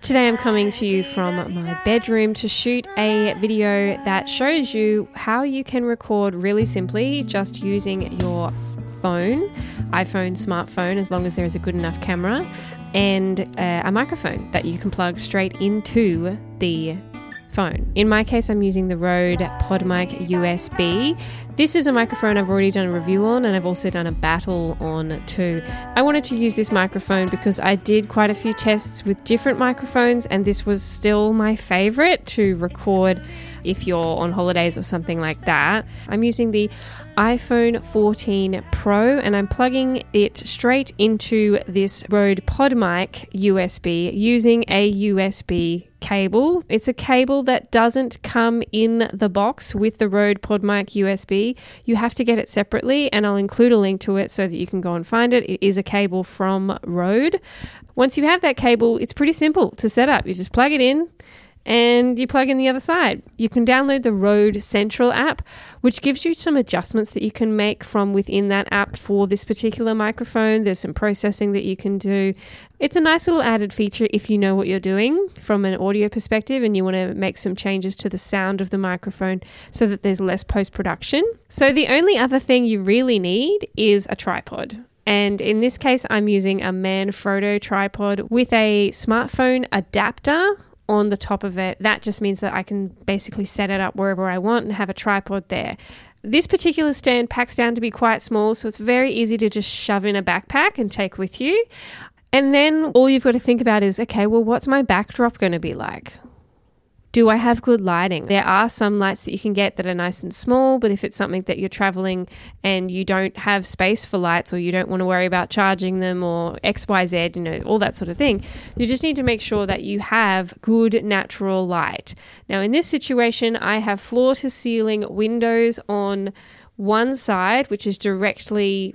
Today I'm coming to you from my bedroom to shoot a video that shows you how you can record really simply just using your phone, iPhone, smartphone, as long as there is a good enough camera, and a microphone that you can plug straight into the phone. In my case, I'm using the Rode PodMic USB. This is a microphone I've already done a review on, and I've also done a battle on too. I wanted to use this microphone because I did quite a few tests with different microphones, and this was still my favorite to record if you're on holidays or something like that. I'm using the iPhone 14 Pro and I'm plugging it straight into this Rode PodMic USB using a USB cable. It's a cable that doesn't come in the box with the Rode PodMic USB. You have to get it separately, and I'll include a link to it so that you can go and find it. It is a cable from Rode. Once you have that cable, it's pretty simple to set up. You just plug it in and you plug in the other side. You can download the Rode Central app, which gives you some adjustments that you can make from within that app for this particular microphone. There's some processing that you can do. It's a nice little added feature if you know what you're doing from an audio perspective and you want to make some changes to the sound of the microphone so that there's less post production. So, the only other thing you really need is a tripod. And in this case, I'm using a Manfrotto tripod with a smartphone adapter on the top of it. That just means that I can basically set it up wherever I want and have a tripod there. This particular stand packs down to be quite small, so it's very easy to just shove in a backpack and take with you. And then all you've got to think about is okay, well, what's my backdrop going to be like? Do I have good lighting? There are some lights that you can get that are nice and small, but if it's something that you're traveling and you don't have space for lights or you don't want to worry about charging them or XYZ, you know, all that sort of thing, you just need to make sure that you have good natural light. Now, in this situation, I have floor to ceiling windows on one side, which is directly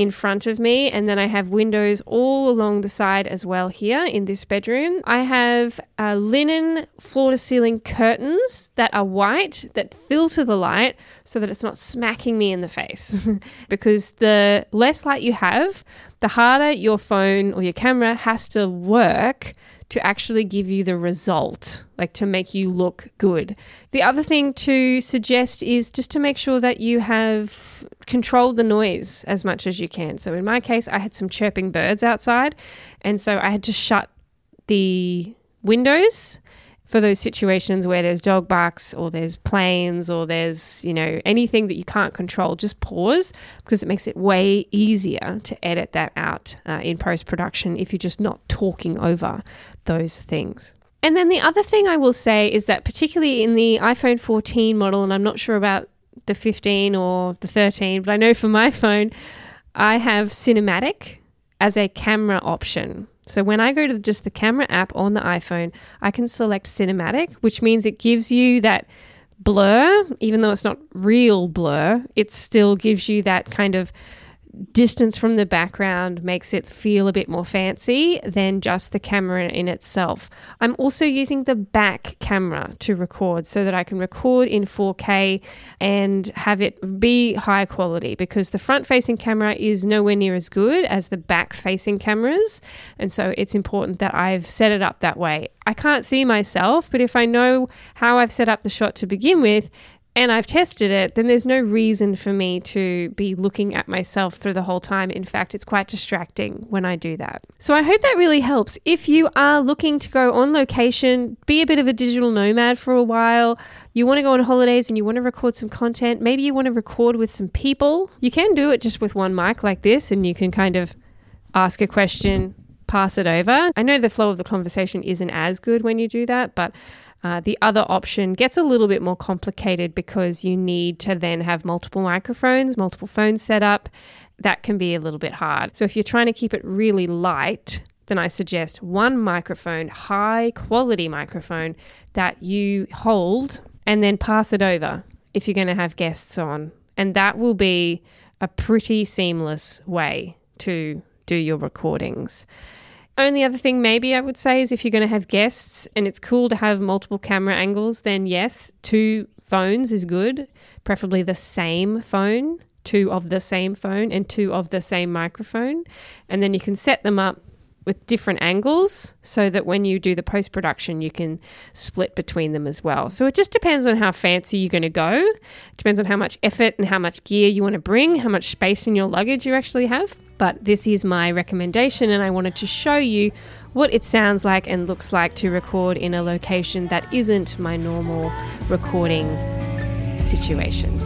in front of me, and then I have windows all along the side as well here in this bedroom. I have uh, linen floor to ceiling curtains that are white that filter the light so that it's not smacking me in the face. because the less light you have, the harder your phone or your camera has to work to actually give you the result, like to make you look good. The other thing to suggest is just to make sure that you have controlled the noise as much as you can. So in my case, I had some chirping birds outside, and so I had to shut the windows for those situations where there's dog barks or there's planes or there's, you know, anything that you can't control, just pause because it makes it way easier to edit that out uh, in post production if you're just not talking over those things. And then the other thing I will say is that, particularly in the iPhone 14 model, and I'm not sure about the 15 or the 13, but I know for my phone, I have cinematic as a camera option. So when I go to just the camera app on the iPhone, I can select cinematic, which means it gives you that blur, even though it's not real blur, it still gives you that kind of distance from the background makes it feel a bit more fancy than just the camera in itself. I'm also using the back camera to record so that I can record in 4K and have it be high quality because the front facing camera is nowhere near as good as the back facing cameras. And so it's important that I've set it up that way. I can't see myself, but if I know how I've set up the shot to begin with, and I've tested it, then there's no reason for me to be looking at myself through the whole time. In fact, it's quite distracting when I do that. So I hope that really helps. If you are looking to go on location, be a bit of a digital nomad for a while, you want to go on holidays and you want to record some content, maybe you want to record with some people, you can do it just with one mic like this and you can kind of ask a question, pass it over. I know the flow of the conversation isn't as good when you do that, but uh, the other option gets a little bit more complicated because you need to then have multiple microphones, multiple phones set up. That can be a little bit hard. So if you're trying to keep it really light, then I suggest one microphone, high quality microphone that you hold and then pass it over if you're going to have guests on. And that will be a pretty seamless way to do your recordings. Only other thing, maybe I would say, is if you're going to have guests and it's cool to have multiple camera angles, then yes, two phones is good, preferably the same phone, two of the same phone, and two of the same microphone. And then you can set them up with different angles so that when you do the post production, you can split between them as well. So it just depends on how fancy you're going to go. It depends on how much effort and how much gear you want to bring, how much space in your luggage you actually have. But this is my recommendation, and I wanted to show you what it sounds like and looks like to record in a location that isn't my normal recording situation.